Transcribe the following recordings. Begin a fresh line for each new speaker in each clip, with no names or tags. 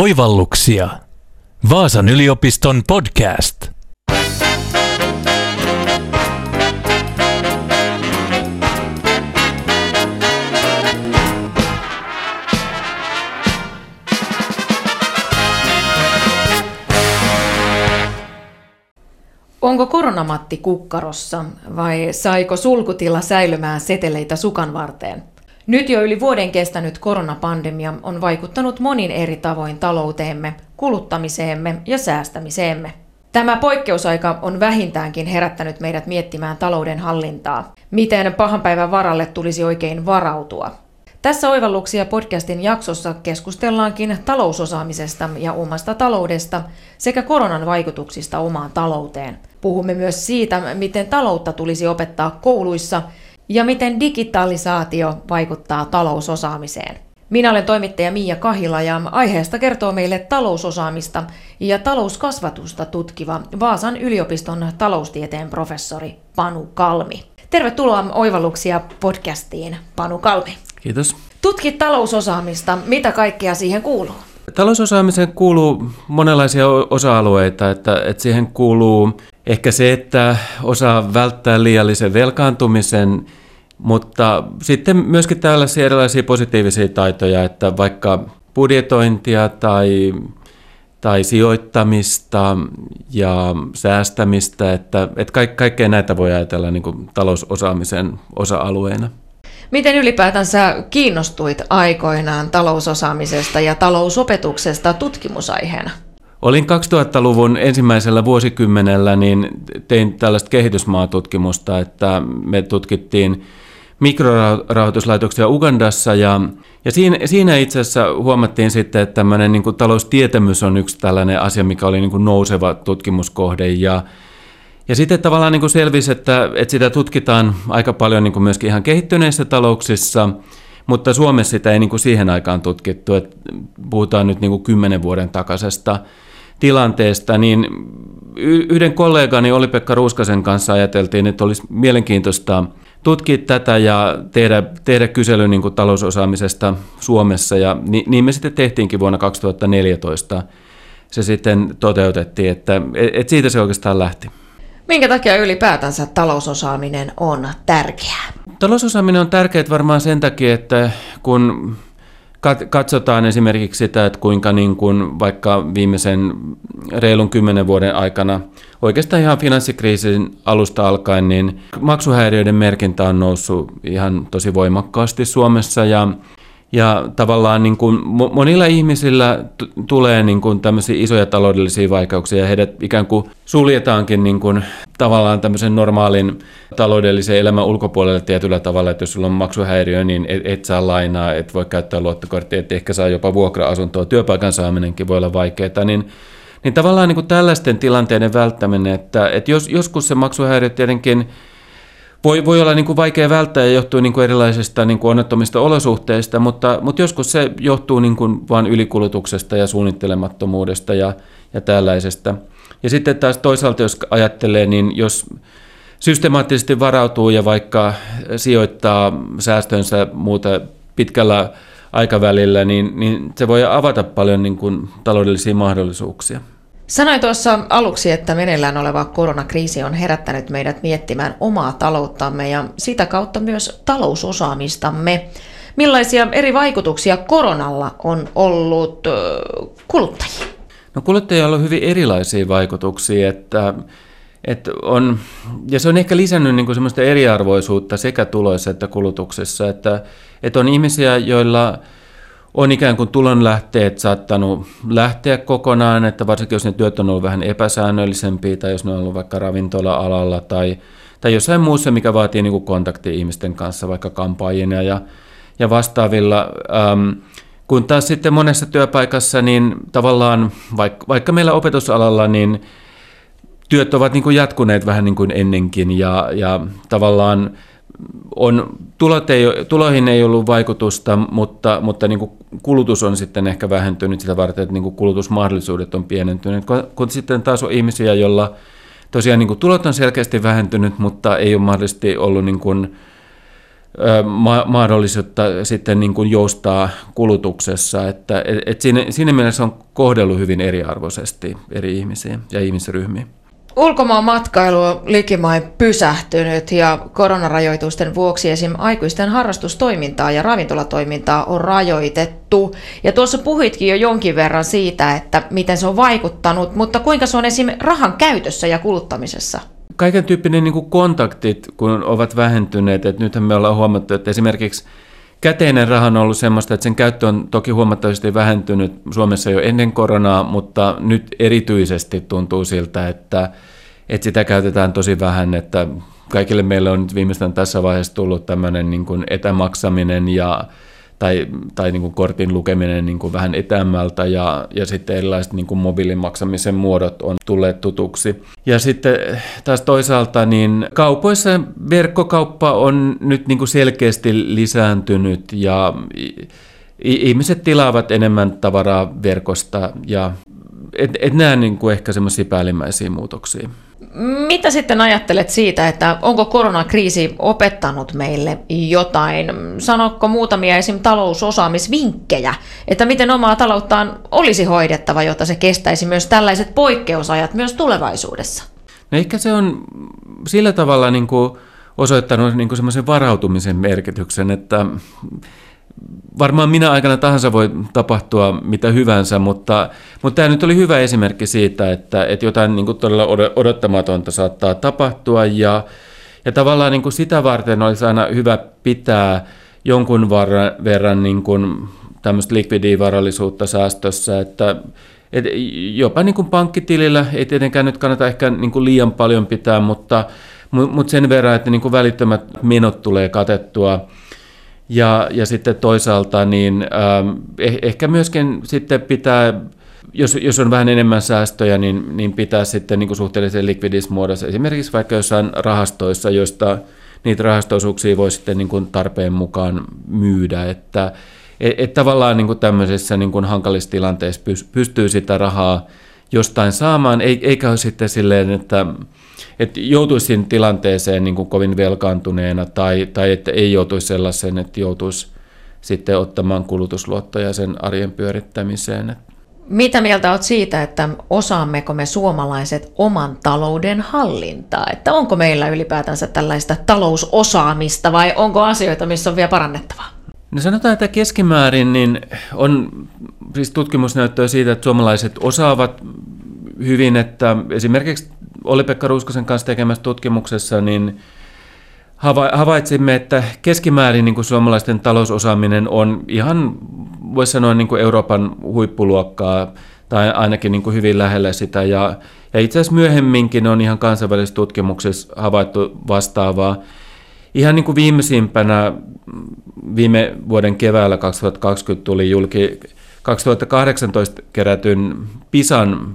Oivalluksia. Vaasan yliopiston podcast.
Onko koronamatti kukkarossa vai saiko sulkutila säilymään seteleitä sukan varteen? Nyt jo yli vuoden kestänyt koronapandemia on vaikuttanut monin eri tavoin talouteemme, kuluttamiseemme ja säästämiseemme. Tämä poikkeusaika on vähintäänkin herättänyt meidät miettimään talouden hallintaa. Miten pahan päivän varalle tulisi oikein varautua? Tässä Oivalluksia podcastin jaksossa keskustellaankin talousosaamisesta ja omasta taloudesta sekä koronan vaikutuksista omaan talouteen. Puhumme myös siitä, miten taloutta tulisi opettaa kouluissa ja miten digitalisaatio vaikuttaa talousosaamiseen. Minä olen toimittaja Miia Kahila ja aiheesta kertoo meille talousosaamista ja talouskasvatusta tutkiva Vaasan yliopiston taloustieteen professori Panu Kalmi. Tervetuloa Oivalluksia podcastiin, Panu Kalmi.
Kiitos.
Tutkit talousosaamista. Mitä kaikkea siihen kuuluu?
Talousosaamiseen kuuluu monenlaisia osa-alueita, että, että siihen kuuluu ehkä se, että osaa välttää liiallisen velkaantumisen, mutta sitten myöskin tällaisia erilaisia positiivisia taitoja, että vaikka budjetointia tai, tai sijoittamista ja säästämistä, että, että kaik, kaikkea näitä voi ajatella niin kuin talousosaamisen osa-alueena.
Miten ylipäätänsä kiinnostuit aikoinaan talousosaamisesta ja talousopetuksesta tutkimusaiheena?
Olin 2000-luvun ensimmäisellä vuosikymmenellä, niin tein tällaista kehitysmaatutkimusta, että me tutkittiin mikrorahoituslaitoksia Ugandassa ja, ja siinä, siinä itse asiassa huomattiin sitten, että tämmöinen niin taloustietämys on yksi tällainen asia, mikä oli niin kuin nouseva tutkimuskohde ja ja sitten tavallaan niin kuin selvisi, että, että sitä tutkitaan aika paljon niin kuin myöskin ihan kehittyneissä talouksissa, mutta Suomessa sitä ei niin kuin siihen aikaan tutkittu, että puhutaan nyt niin kymmenen vuoden takaisesta tilanteesta, niin yhden kollegani Oli-Pekka Ruuskasen kanssa ajateltiin, että olisi mielenkiintoista tutkia tätä ja tehdä, tehdä kysely niin kuin talousosaamisesta Suomessa, ja niin, niin me sitten tehtiinkin vuonna 2014. Se sitten toteutettiin, että et siitä se oikeastaan lähti.
Minkä takia ylipäätänsä talousosaaminen on tärkeää?
Talousosaaminen on tärkeää varmaan sen takia, että kun katsotaan esimerkiksi sitä, että kuinka niin kuin vaikka viimeisen reilun kymmenen vuoden aikana, oikeastaan ihan finanssikriisin alusta alkaen, niin maksuhäiriöiden merkintä on noussut ihan tosi voimakkaasti Suomessa. Ja ja tavallaan niin kuin monilla ihmisillä t- tulee niin kuin tämmöisiä isoja taloudellisia vaikeuksia ja heidät ikään kuin suljetaankin niin kuin tavallaan tämmöisen normaalin taloudellisen elämän ulkopuolelle tietyllä tavalla, että jos sulla on maksuhäiriö, niin et, et saa lainaa, et voi käyttää luottokorttia, et ehkä saa jopa vuokra-asuntoa, työpaikan saaminenkin voi olla vaikeaa, niin niin tavallaan niin kuin tällaisten tilanteiden välttäminen, että, että jos, joskus se maksuhäiriö tietenkin voi, voi olla niin kuin vaikea välttää ja johtuu niin kuin erilaisista niin kuin onnettomista olosuhteista, mutta, mutta joskus se johtuu niin kuin vain ylikulutuksesta ja suunnittelemattomuudesta ja, ja tällaisesta. Ja sitten taas toisaalta, jos ajattelee, niin jos systemaattisesti varautuu ja vaikka sijoittaa säästönsä muuta pitkällä aikavälillä, niin, niin se voi avata paljon niin kuin taloudellisia mahdollisuuksia.
Sanoin tuossa aluksi, että meneillään oleva koronakriisi on herättänyt meidät miettimään omaa talouttamme ja sitä kautta myös talousosaamistamme. Millaisia eri vaikutuksia koronalla on ollut kuluttajia?
No kuluttajilla on hyvin erilaisia vaikutuksia, että, että on, ja se on ehkä lisännyt niin semmoista eriarvoisuutta sekä tuloissa että kulutuksessa, että, että on ihmisiä, joilla on ikään kuin tulonlähteet saattanut lähteä kokonaan, että varsinkin jos ne työt on ollut vähän epäsäännöllisempiä tai jos ne on ollut vaikka ravintola-alalla tai, tai jossain muussa, mikä vaatii niin kuin kontakti ihmisten kanssa, vaikka kampaajina ja, ja vastaavilla. Ähm, kun taas sitten monessa työpaikassa, niin tavallaan vaikka, vaikka meillä opetusalalla, niin työt ovat niin kuin jatkuneet vähän niin kuin ennenkin ja, ja tavallaan on, tulot ei, tuloihin ei ollut vaikutusta, mutta, mutta niin kuin kulutus on sitten ehkä vähentynyt sitä varten, että niin kuin kulutusmahdollisuudet on pienentyneet. Kun, kun sitten taas on ihmisiä, joilla tosiaan niin kuin tulot on selkeästi vähentynyt, mutta ei ole mahdollisesti ollut niin kuin ma- mahdollisuutta sitten niin kuin joustaa kulutuksessa. Että, et, et siinä, siinä mielessä on kohdellut hyvin eriarvoisesti eri ihmisiä ja ihmisryhmiä.
Ulkomaan matkailu on likimain pysähtynyt ja koronarajoitusten vuoksi esim. aikuisten harrastustoimintaa ja ravintolatoimintaa on rajoitettu. Ja tuossa puhuitkin jo jonkin verran siitä, että miten se on vaikuttanut, mutta kuinka se on esim. rahan käytössä ja kuluttamisessa?
Kaiken tyyppinen niin kontaktit, kun ovat vähentyneet, että nythän me ollaan huomattu, että esimerkiksi Käteinen raha on ollut sellaista, että sen käyttö on toki huomattavasti vähentynyt Suomessa jo ennen koronaa, mutta nyt erityisesti tuntuu siltä, että, että sitä käytetään tosi vähän, että kaikille meille on nyt viimeistään tässä vaiheessa tullut tämmöinen niin kuin etämaksaminen ja tai, tai niin kuin kortin lukeminen niin kuin vähän etäämmältä ja, ja sitten erilaiset niin kuin mobiilimaksamisen muodot on tulleet tutuksi. Ja sitten taas toisaalta niin kaupoissa verkkokauppa on nyt niin kuin selkeästi lisääntynyt ja ihmiset tilaavat enemmän tavaraa verkosta ja et, et näe niin kuin ehkä semmoisia päällimmäisiä muutoksia.
Mitä sitten ajattelet siitä, että onko koronakriisi opettanut meille jotain? Sanokko muutamia esim. talousosaamisvinkkejä, että miten omaa talouttaan olisi hoidettava, jotta se kestäisi myös tällaiset poikkeusajat myös tulevaisuudessa?
No ehkä se on sillä tavalla niin kuin osoittanut niin kuin semmoisen varautumisen merkityksen, että varmaan minä aikana tahansa voi tapahtua mitä hyvänsä, mutta, mutta tämä nyt oli hyvä esimerkki siitä, että, että jotain niin kuin todella odottamatonta saattaa tapahtua ja, ja tavallaan niin kuin sitä varten olisi aina hyvä pitää jonkun varran, verran niin kuin tämmöistä likvidivarallisuutta säästössä, että et jopa niin kuin pankkitilillä ei tietenkään nyt kannata ehkä niin kuin liian paljon pitää, mutta, mutta sen verran, että niin kuin välittömät menot tulee katettua – ja, ja sitten toisaalta niin eh, ehkä myöskin sitten pitää, jos, jos on vähän enemmän säästöjä, niin, niin pitää sitten niin kuin suhteellisen likvidismuodossa, esimerkiksi vaikka jossain rahastoissa, joista niitä rahastoisuuksia voi sitten niin kuin tarpeen mukaan myydä, että et, et tavallaan niin kuin tämmöisissä niin kuin hankalissa tilanteissa pystyy sitä rahaa jostain saamaan, eikä ole sitten silleen, että että joutuisi tilanteeseen niin kuin kovin velkaantuneena tai, tai että ei joutuisi sellaiseen, että joutuisi sitten ottamaan kulutusluottoja sen arjen pyörittämiseen.
Mitä mieltä olet siitä, että osaammeko me suomalaiset oman talouden hallintaa? Että onko meillä ylipäätänsä tällaista talousosaamista vai onko asioita, missä on vielä parannettavaa?
No sanotaan, että keskimäärin niin on siis tutkimusnäyttöä siitä, että suomalaiset osaavat hyvin, että esimerkiksi Oli-Pekka Ruuskosen kanssa tekemässä tutkimuksessa, niin havaitsimme, että keskimäärin niin kuin suomalaisten talousosaaminen on ihan, voisi sanoa, niin kuin Euroopan huippuluokkaa, tai ainakin niin kuin hyvin lähellä sitä. Ja, ja itse asiassa myöhemminkin on ihan kansainvälisessä tutkimuksessa havaittu vastaavaa. Ihan niin kuin viimeisimpänä viime vuoden keväällä 2020 tuli julki 2018 kerätyn PISAN,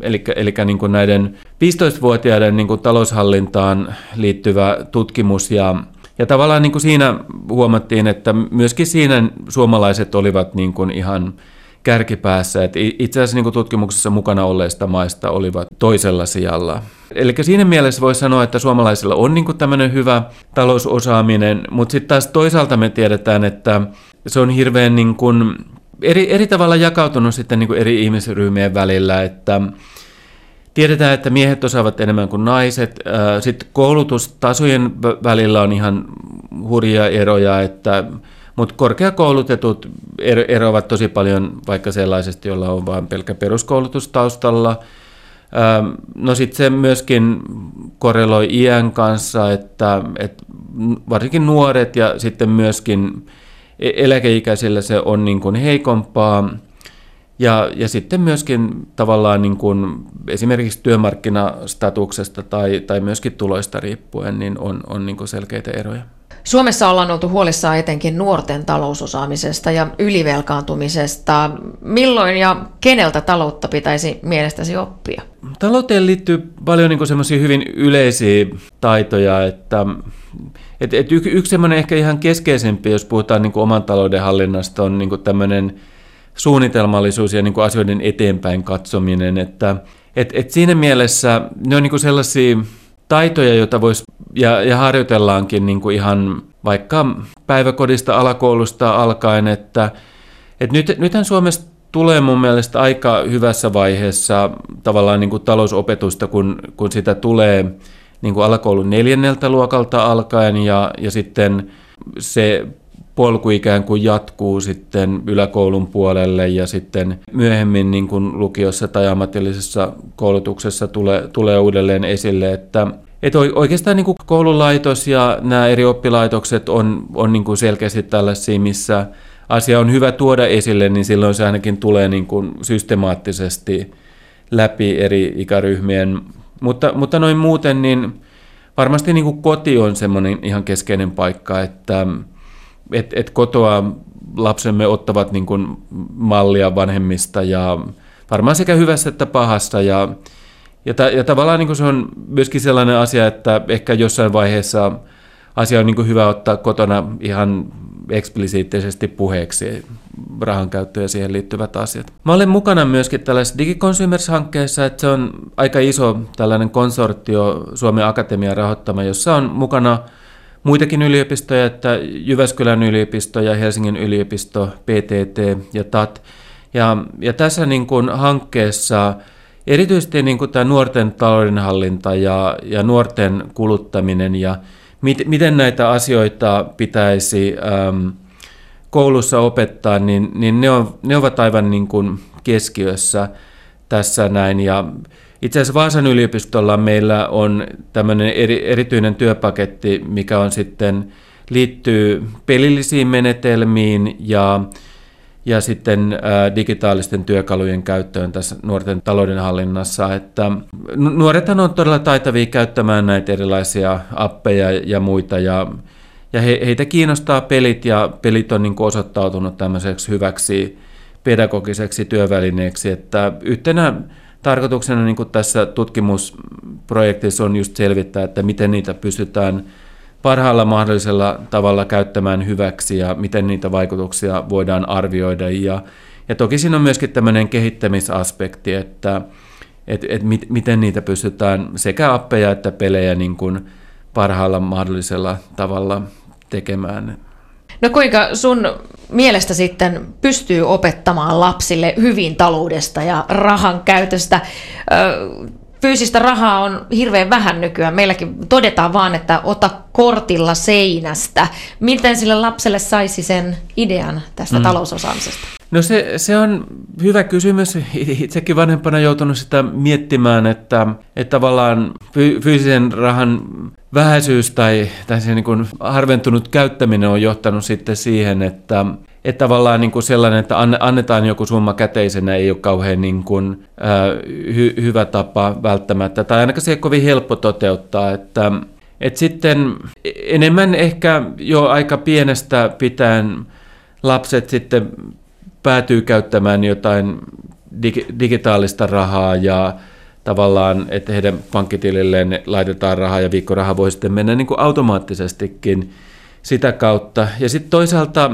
eli, eli niin kuin näiden 15-vuotiaiden niin kuin taloushallintaan liittyvä tutkimus ja ja tavallaan niin kuin siinä huomattiin, että myöskin siinä suomalaiset olivat niin kuin ihan kärkipäässä. Että itse asiassa niin kuin tutkimuksessa mukana olleista maista olivat toisella sijalla. Eli siinä mielessä voisi sanoa, että suomalaisilla on niin kuin tämmöinen hyvä talousosaaminen, mutta sitten taas toisaalta me tiedetään, että se on hirveän niin kuin eri, eri tavalla jakautunut sitten niin kuin eri ihmisryhmien välillä, että tiedetään, että miehet osaavat enemmän kuin naiset. Sitten koulutustasojen välillä on ihan hurjia eroja, että mutta korkeakoulutetut eroavat tosi paljon vaikka sellaisesti, joilla on vain pelkkä peruskoulutus taustalla. No sitten se myöskin korreloi iän kanssa, että, että varsinkin nuoret ja sitten myöskin eläkeikäisillä se on niin kuin heikompaa. Ja, ja sitten myöskin tavallaan niin kuin esimerkiksi työmarkkinastatuksesta tai, tai myöskin tuloista riippuen niin on, on niin kuin selkeitä eroja.
Suomessa ollaan oltu huolissaan etenkin nuorten talousosaamisesta ja ylivelkaantumisesta. Milloin ja keneltä taloutta pitäisi mielestäsi oppia?
Talouteen liittyy paljon niin semmoisia hyvin yleisiä taitoja, että et, et y, yksi semmoinen ehkä ihan keskeisempi, jos puhutaan niin oman talouden hallinnasta, on niin tämmöinen suunnitelmallisuus ja niin asioiden eteenpäin katsominen. Että, et, et siinä mielessä ne on niin sellaisia taitoja, joita voisi ja, ja harjoitellaankin niin kuin ihan vaikka päiväkodista, alakoulusta alkaen, että, että nyt, nythän Suomessa tulee mun mielestä aika hyvässä vaiheessa tavallaan niin kuin talousopetusta, kun, kun sitä tulee niin kuin alakoulun neljänneltä luokalta alkaen ja, ja sitten se polku ikään kuin jatkuu sitten yläkoulun puolelle ja sitten myöhemmin niin kuin lukiossa tai ammatillisessa koulutuksessa tulee, tulee uudelleen esille, että että oikeastaan niin kuin koululaitos ja nämä eri oppilaitokset on, on niin kuin selkeästi tällaisia, missä asia on hyvä tuoda esille, niin silloin se ainakin tulee niin kuin systemaattisesti läpi eri ikäryhmien. Mutta, mutta noin muuten, niin varmasti niin kuin koti on semmoinen ihan keskeinen paikka, että et, et kotoa lapsemme ottavat niin kuin mallia vanhemmista ja varmaan sekä hyvässä että pahassa ja, ja, ta, ja tavallaan niin kuin se on myöskin sellainen asia, että ehkä jossain vaiheessa asia on niin kuin hyvä ottaa kotona ihan eksplisiittisesti puheeksi rahan käyttö ja siihen liittyvät asiat. Mä olen mukana myöskin tällaisessa DigiConsumers-hankkeessa, että se on aika iso tällainen konsortio Suomen Akatemian rahoittama, jossa on mukana muitakin yliopistoja, että Jyväskylän yliopisto ja Helsingin yliopisto, PTT ja TAT. Ja, ja tässä niin kuin hankkeessa erityisesti niin kuin tämä nuorten taloudenhallinta ja, ja nuorten kuluttaminen ja mit, miten näitä asioita pitäisi äm, koulussa opettaa, niin, niin ne, on, ne ovat aivan niin kuin keskiössä tässä näin. Ja itse asiassa Vaasan yliopistolla meillä on tämmöinen eri, erityinen työpaketti, mikä on sitten liittyy pelillisiin menetelmiin ja, ja sitten digitaalisten työkalujen käyttöön tässä nuorten taloudenhallinnassa. Että nuorethan on todella taitavia käyttämään näitä erilaisia appeja ja muita ja, ja he, heitä kiinnostaa pelit ja pelit on niin osoittautunut tämmöiseksi hyväksi pedagogiseksi työvälineeksi, että yhtenä tarkoituksena niin kuin tässä tutkimusprojektissa on just selvittää, että miten niitä pystytään parhaalla mahdollisella tavalla käyttämään hyväksi ja miten niitä vaikutuksia voidaan arvioida. Ja, ja toki siinä on myöskin tämmöinen kehittämisaspekti, että et, et mit, miten niitä pystytään sekä appeja että pelejä niin kuin parhaalla mahdollisella tavalla tekemään.
No kuinka sun mielestä sitten pystyy opettamaan lapsille hyvin taloudesta ja rahan käytöstä? Fyysistä rahaa on hirveän vähän nykyään. Meilläkin todetaan vaan, että ota kortilla seinästä. Miten sille lapselle saisi sen idean tästä mm. talousosaamisesta?
No se, se on hyvä kysymys. Itsekin vanhempana joutunut sitä miettimään, että, että tavallaan fyysisen rahan vähäisyys tai, tai se niin kuin harventunut käyttäminen on johtanut sitten siihen, että, että tavallaan niin kuin sellainen, että annetaan joku summa käteisenä ei ole kauhean niin kuin, äh, hy, hyvä tapa välttämättä, tai ainakaan se ei ole kovin helppo toteuttaa, että et sitten enemmän ehkä jo aika pienestä pitäen lapset sitten päätyy käyttämään jotain dig- digitaalista rahaa ja tavallaan, että heidän pankkitililleen laitetaan rahaa ja viikkoraha voi sitten mennä niin kuin automaattisestikin sitä kautta. Ja sitten toisaalta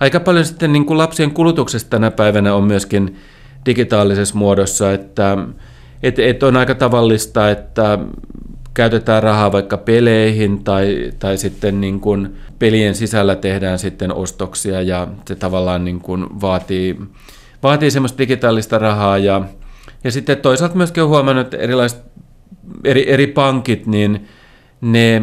aika paljon sitten niin kuin lapsien kulutuksesta tänä päivänä on myöskin digitaalisessa muodossa, että et, et on aika tavallista, että käytetään rahaa vaikka peleihin tai, tai sitten niin kuin pelien sisällä tehdään sitten ostoksia ja se tavallaan niin kuin vaatii, vaatii semmoista digitaalista rahaa ja, ja sitten toisaalta myöskin on huomannut, että erilaiset eri, eri pankit, niin ne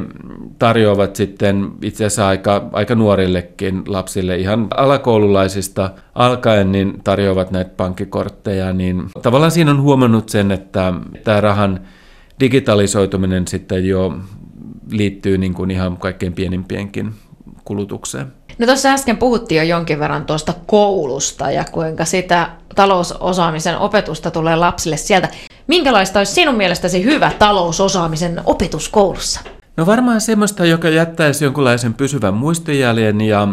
tarjoavat sitten itse asiassa aika, aika nuorillekin lapsille ihan alakoululaisista alkaen niin tarjoavat näitä pankkikortteja, niin tavallaan siinä on huomannut sen, että tämä rahan digitalisoituminen sitten jo liittyy niin kuin ihan kaikkein pienimpienkin kulutukseen.
No tuossa äsken puhuttiin jo jonkin verran tuosta koulusta ja kuinka sitä talousosaamisen opetusta tulee lapsille sieltä. Minkälaista olisi sinun mielestäsi hyvä talousosaamisen opetus koulussa?
No varmaan semmoista, joka jättäisi jonkunlaisen pysyvän muistijäljen ja,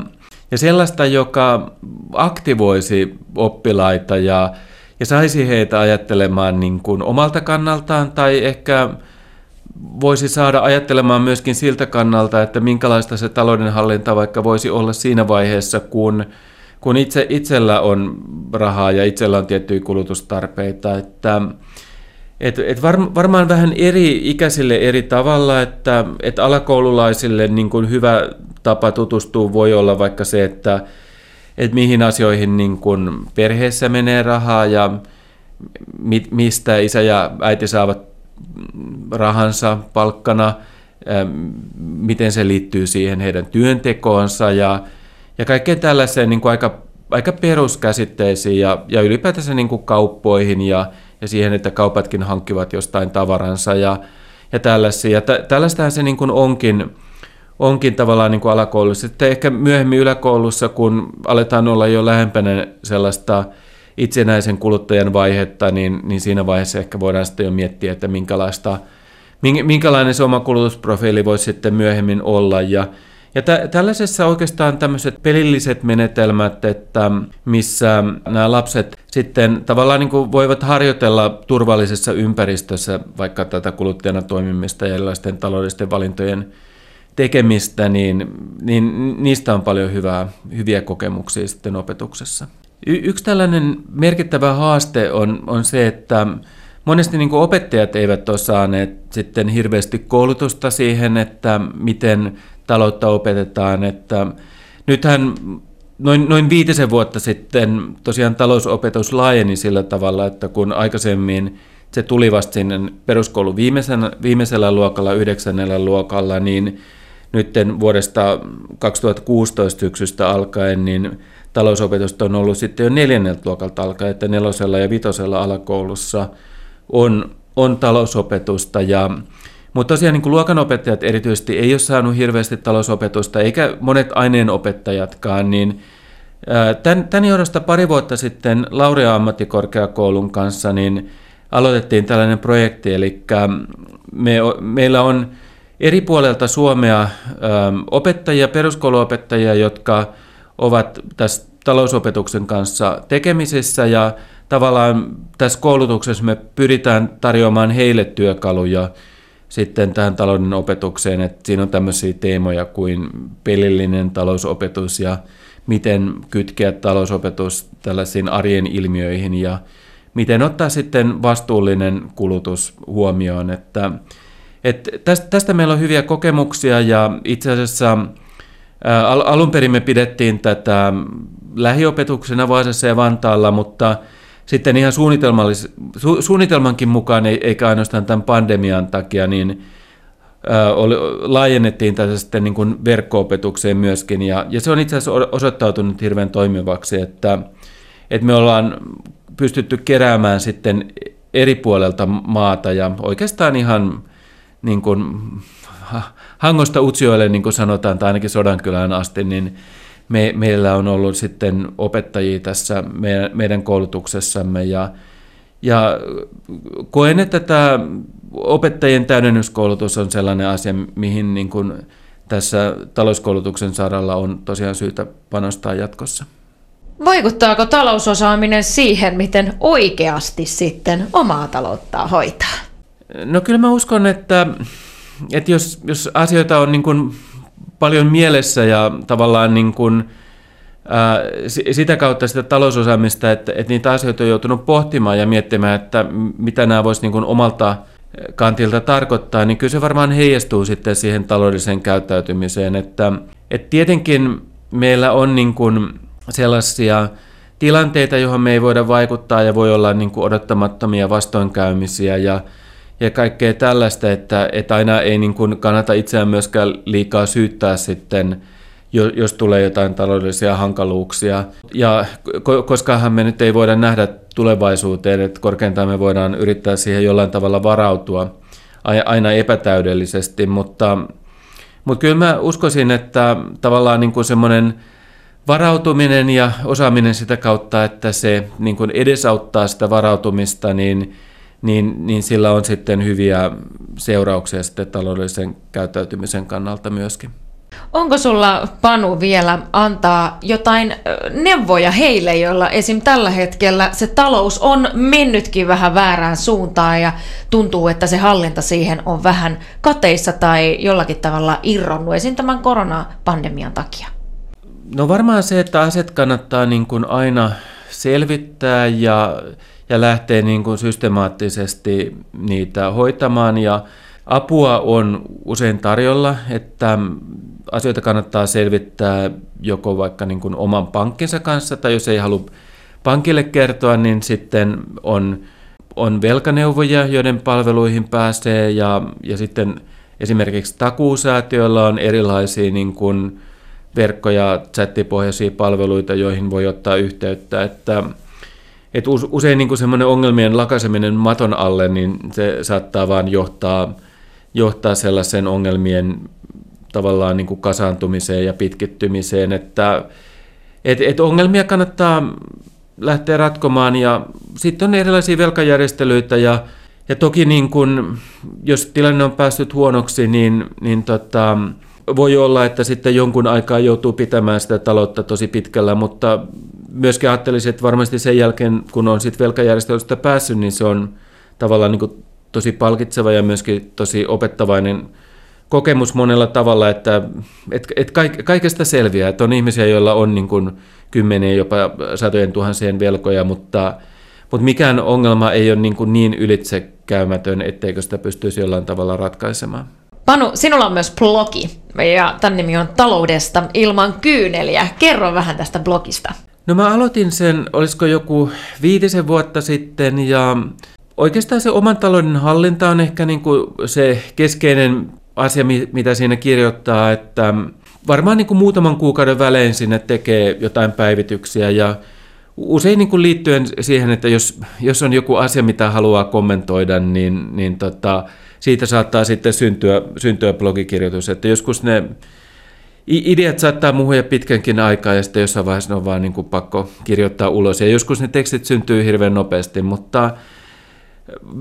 ja sellaista, joka aktivoisi oppilaita ja, ja saisi heitä ajattelemaan niin kuin omalta kannaltaan tai ehkä voisi saada ajattelemaan myöskin siltä kannalta, että minkälaista se taloudenhallinta vaikka voisi olla siinä vaiheessa, kun, kun itse, itsellä on rahaa ja itsellä on tiettyjä kulutustarpeita. Että, et, et var, varmaan vähän eri ikäisille eri tavalla, että et alakoululaisille niin kuin hyvä tapa tutustua voi olla vaikka se, että et mihin asioihin niin kuin perheessä menee rahaa ja mi, mistä isä ja äiti saavat rahansa palkkana, miten se liittyy siihen heidän työntekoonsa ja, ja kaikkeen tällaiseen niin kuin aika, aika peruskäsitteisiin ja, ja ylipäätänsä niin kuin kauppoihin ja, ja siihen, että kaupatkin hankkivat jostain tavaransa ja, ja tällaisia. Ja tä, tällaistähän se niin kuin onkin, onkin tavallaan niin kuin alakoulussa. Sitten ehkä myöhemmin yläkoulussa, kun aletaan olla jo lähempänä sellaista itsenäisen kuluttajan vaihetta, niin, niin siinä vaiheessa ehkä voidaan sitten jo miettiä, että minkälaista, minkälainen se oma kulutusprofiili voisi sitten myöhemmin olla. Ja, ja tä, tällaisessa oikeastaan tämmöiset pelilliset menetelmät, että missä nämä lapset sitten tavallaan niin kuin voivat harjoitella turvallisessa ympäristössä vaikka tätä kuluttajana toimimista ja erilaisten taloudellisten valintojen tekemistä, niin, niin niistä on paljon hyvää, hyviä kokemuksia sitten opetuksessa. Y- yksi tällainen merkittävä haaste on, on se, että monesti niin kuin opettajat eivät ole saaneet sitten hirveästi koulutusta siihen, että miten taloutta opetetaan. Että nythän noin, noin viitisen vuotta sitten tosiaan talousopetus laajeni sillä tavalla, että kun aikaisemmin se tuli vasta sinne peruskoulun viimeisellä, viimeisellä luokalla, yhdeksännellä luokalla, niin nyt vuodesta 2016 syksystä alkaen, niin talousopetusta on ollut sitten jo neljänneltä luokalta alkaen, että nelosella ja vitosella alakoulussa on, on talousopetusta. Ja, mutta tosiaan niin kuin luokanopettajat erityisesti ei ole saanut hirveästi talousopetusta, eikä monet aineenopettajatkaan, niin Tämän, tämän johdosta pari vuotta sitten Laurea ammattikorkeakoulun kanssa niin aloitettiin tällainen projekti, eli me, meillä on eri puolelta Suomea opettajia, peruskouluopettajia, jotka ovat tässä talousopetuksen kanssa tekemisissä ja tavallaan tässä koulutuksessa me pyritään tarjoamaan heille työkaluja sitten tähän talouden opetukseen, että siinä on tämmöisiä teemoja kuin pelillinen talousopetus ja miten kytkeä talousopetus tällaisiin arjen ilmiöihin ja miten ottaa sitten vastuullinen kulutus huomioon. Että, että tästä, tästä meillä on hyviä kokemuksia ja itse asiassa Al- alun perin me pidettiin tätä lähiopetuksena Vaasassa ja Vantaalla, mutta sitten ihan suunnitelmallis- su- suunnitelmankin mukaan, eikä ainoastaan tämän pandemian takia, niin oli, laajennettiin tätä sitten niin kuin verkko-opetukseen myöskin, ja, ja se on itse asiassa osoittautunut hirveän toimivaksi, että, että me ollaan pystytty keräämään sitten eri puolelta maata, ja oikeastaan ihan niin kuin Hangosta Utsioille, niin kuin sanotaan, tai ainakin Sodankylään asti, niin me, meillä on ollut sitten opettajia tässä meidän, meidän koulutuksessamme ja, ja koen, että tämä opettajien täydennyskoulutus on sellainen asia, mihin niin kuin tässä talouskoulutuksen saralla on tosiaan syytä panostaa jatkossa.
Vaikuttaako talousosaaminen siihen, miten oikeasti sitten omaa talouttaa hoitaa?
No kyllä mä uskon, että että jos, jos asioita on niin kuin paljon mielessä ja tavallaan niin kuin, ää, sitä kautta sitä talousosaamista, että, että niitä asioita on joutunut pohtimaan ja miettimään, että mitä nämä voisi niin omalta kantilta tarkoittaa, niin kyllä se varmaan heijastuu sitten siihen taloudelliseen käyttäytymiseen. Että, että tietenkin meillä on niin kuin sellaisia tilanteita, johon me ei voida vaikuttaa ja voi olla niin kuin odottamattomia vastoinkäymisiä ja ja kaikkea tällaista, että, että aina ei niin kuin kannata itseään myöskään liikaa syyttää sitten, jos tulee jotain taloudellisia hankaluuksia. Ja koskahan me nyt ei voida nähdä tulevaisuuteen, että korkeintaan me voidaan yrittää siihen jollain tavalla varautua aina epätäydellisesti, mutta, mutta kyllä mä uskoisin, että tavallaan niin kuin semmoinen varautuminen ja osaaminen sitä kautta, että se niin kuin edesauttaa sitä varautumista, niin niin, niin sillä on sitten hyviä seurauksia sitten taloudellisen käyttäytymisen kannalta myöskin.
Onko sulla, Panu, vielä antaa jotain neuvoja heille, joilla esim. tällä hetkellä se talous on mennytkin vähän väärään suuntaan ja tuntuu, että se hallinta siihen on vähän kateissa tai jollakin tavalla irronnut esim. tämän koronapandemian takia?
No varmaan se, että asiat kannattaa niin kuin aina selvittää ja ja lähtee niin kuin systemaattisesti niitä hoitamaan. Ja apua on usein tarjolla, että asioita kannattaa selvittää joko vaikka niin kuin oman pankkinsa kanssa, tai jos ei halua pankille kertoa, niin sitten on, on velkaneuvoja, joiden palveluihin pääsee, ja, ja sitten esimerkiksi takuusäätiöllä on erilaisia niin kuin verkko- ja chattipohjaisia palveluita, joihin voi ottaa yhteyttä, että et usein niin semmoinen ongelmien lakaiseminen maton alle, niin se saattaa vaan johtaa, johtaa sellaisen ongelmien tavallaan niin kuin kasaantumiseen ja pitkittymiseen, että et, et ongelmia kannattaa lähteä ratkomaan ja sitten on erilaisia velkajärjestelyitä ja, ja toki niin kun, jos tilanne on päässyt huonoksi, niin, niin tota, voi olla, että sitten jonkun aikaa joutuu pitämään sitä taloutta tosi pitkällä, mutta myöskin ajattelisin, että varmasti sen jälkeen, kun on sitten velkajärjestelystä päässyt, niin se on tavallaan niin tosi palkitseva ja myöskin tosi opettavainen kokemus monella tavalla, että et, et kaikesta selviää, että on ihmisiä, joilla on niin kuin kymmenien, jopa satojen tuhansien velkoja, mutta, mutta mikään ongelma ei ole niin, kuin niin ylitsekäymätön, etteikö sitä pystyisi jollain tavalla ratkaisemaan.
Panu, sinulla on myös blogi, ja tämän nimi on Taloudesta ilman kyyneliä. Kerro vähän tästä blogista.
No mä aloitin sen, olisiko joku viitisen vuotta sitten, ja oikeastaan se oman talouden hallinta on ehkä niin kuin se keskeinen asia, mitä siinä kirjoittaa, että varmaan niin kuin muutaman kuukauden välein sinne tekee jotain päivityksiä ja usein niin kuin liittyen siihen, että jos, jos on joku asia, mitä haluaa kommentoida, niin, niin tota, siitä saattaa sitten syntyä, syntyä blogikirjoitus, että joskus ne ideat saattaa muhuja pitkänkin aikaa ja sitten jossain vaiheessa ne on vaan niin kuin pakko kirjoittaa ulos ja joskus ne tekstit syntyy hirveän nopeasti, mutta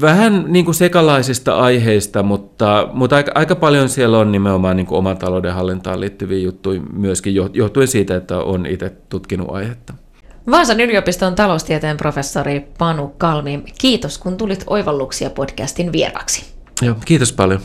vähän niin kuin sekalaisista aiheista, mutta, mutta aika, aika paljon siellä on nimenomaan niin kuin oman talouden hallintaan liittyviä juttuja myöskin johtuen siitä, että on itse tutkinut aihetta.
Vaasan yliopiston taloustieteen professori Panu Kalmi, kiitos kun tulit Oivalluksia podcastin vieraksi.
Joo, kiitos paljon.